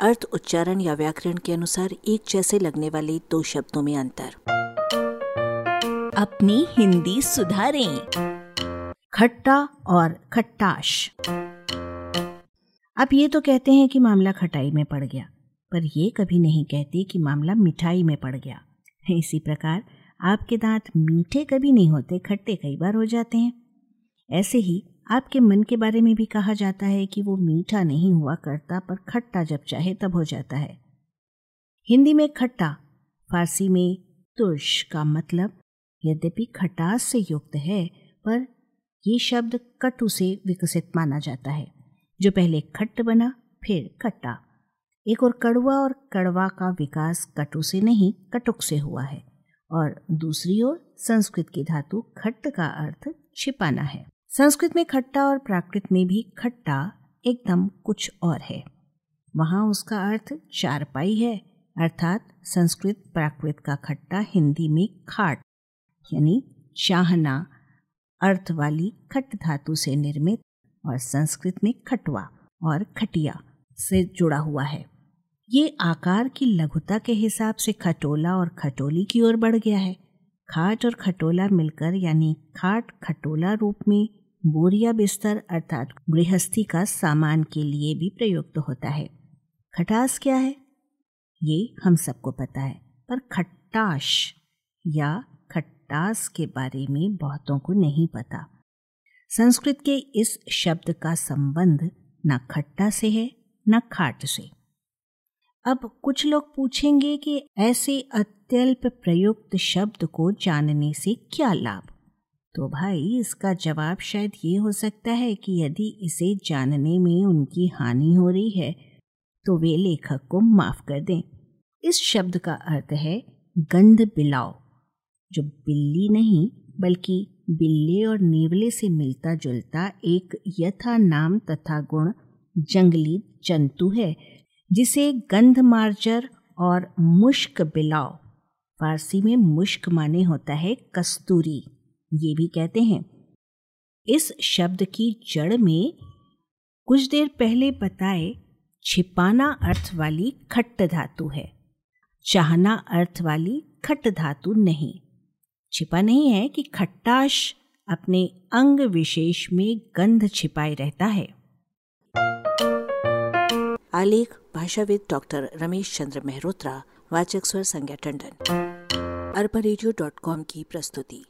अर्थ, उच्चारण या व्याकरण के अनुसार एक जैसे लगने वाले दो शब्दों में अंतर। अपनी हिंदी सुधारें। खट्टा और खट्टाश। अब ये तो कहते हैं कि मामला खटाई में पड़ गया, पर ये कभी नहीं कहते कि मामला मिठाई में पड़ गया। इसी प्रकार, आपके दांत मीठे कभी नहीं होते, खट्टे कई बार हो जाते हैं। ऐसे ही आपके मन के बारे में भी कहा जाता है कि वो मीठा नहीं हुआ करता, पर खट्टा जब चाहे तब हो जाता है। हिंदी में खट्टा, फारसी में तुर्श का मतलब यद्यपि खटास से युक्त है, पर ये शब्द कटु से विकसित माना जाता है। जो पहले खट्ट बना, फिर खट्टा। एक और कड़वा और कड़वा का विकास कटु से नहीं, कटुक से हुआ है। और दूसरी ओर संस्कृत की धातु खट्ट का अर्थ छिपाना है। संस्कृत में खट्टा और प्राकृत में भी खट्टा एकदम कुछ और है। वहाँ उसका अर्थ चारपाई है, अर्थात संस्कृत प्राकृत का खट्टा हिंदी में खाट, यानी चाहना, अर्थ वाली खट धातु से निर्मित और संस्कृत में खटवा और खटिया से जुड़ा हुआ है। ये आकार की लघुता के हिसाब से खटोला और खटोली की ओर बढ़ गया है। खाट और खटोला मिलकर, यानी खाट खटोला रूप में बोरिया बिस्तर अर्थात गृहस्थी का सामान के लिए भी प्रयुक्त होता है। खटास क्या है? ये हम सबको पता है, पर खट्टाश या खट्टास के बारे में बहुतों को नहीं पता। संस्कृत के इस शब्द का संबंध न खट्टा से है, न खाट से। अब कुछ लोग पूछेंगे कि ऐसे अत्यल्प प्रयुक्त शब्द को जानने से क्या लाभ? तो भाई इसका जवाब शायद ये हो सकता है कि यदि इसे जानने में उनकी हानि हो रही है तो वे लेखक को माफ़ कर दें। इस शब्द का अर्थ है गंध बिलाव, जो बिल्ली नहीं, बल्कि बिल्ले और नेवले से मिलता जुलता एक यथा नाम तथा गुण जंगली जंतु है, जिसे गंध मार्जर और मुश्क बिलाव, फारसी में मुश्क माने होता है कस्तूरी। ये भी कहते हैं, इस शब्द की जड़ में कुछ देर पहले बताए छिपाना अर्थ वाली खट्ट धातु है, चाहना अर्थ वाली खट्ट धातु नहीं। छिपा नहीं है कि खट्टाश अपने अंग विशेष में गंध छिपाए रहता है। आलेख, भाषाविद डॉक्टर रमेश चंद्र मेहरोत्रा, वाचक स्वर संज्ञा टंडन। अरबा की प्रस्तुति।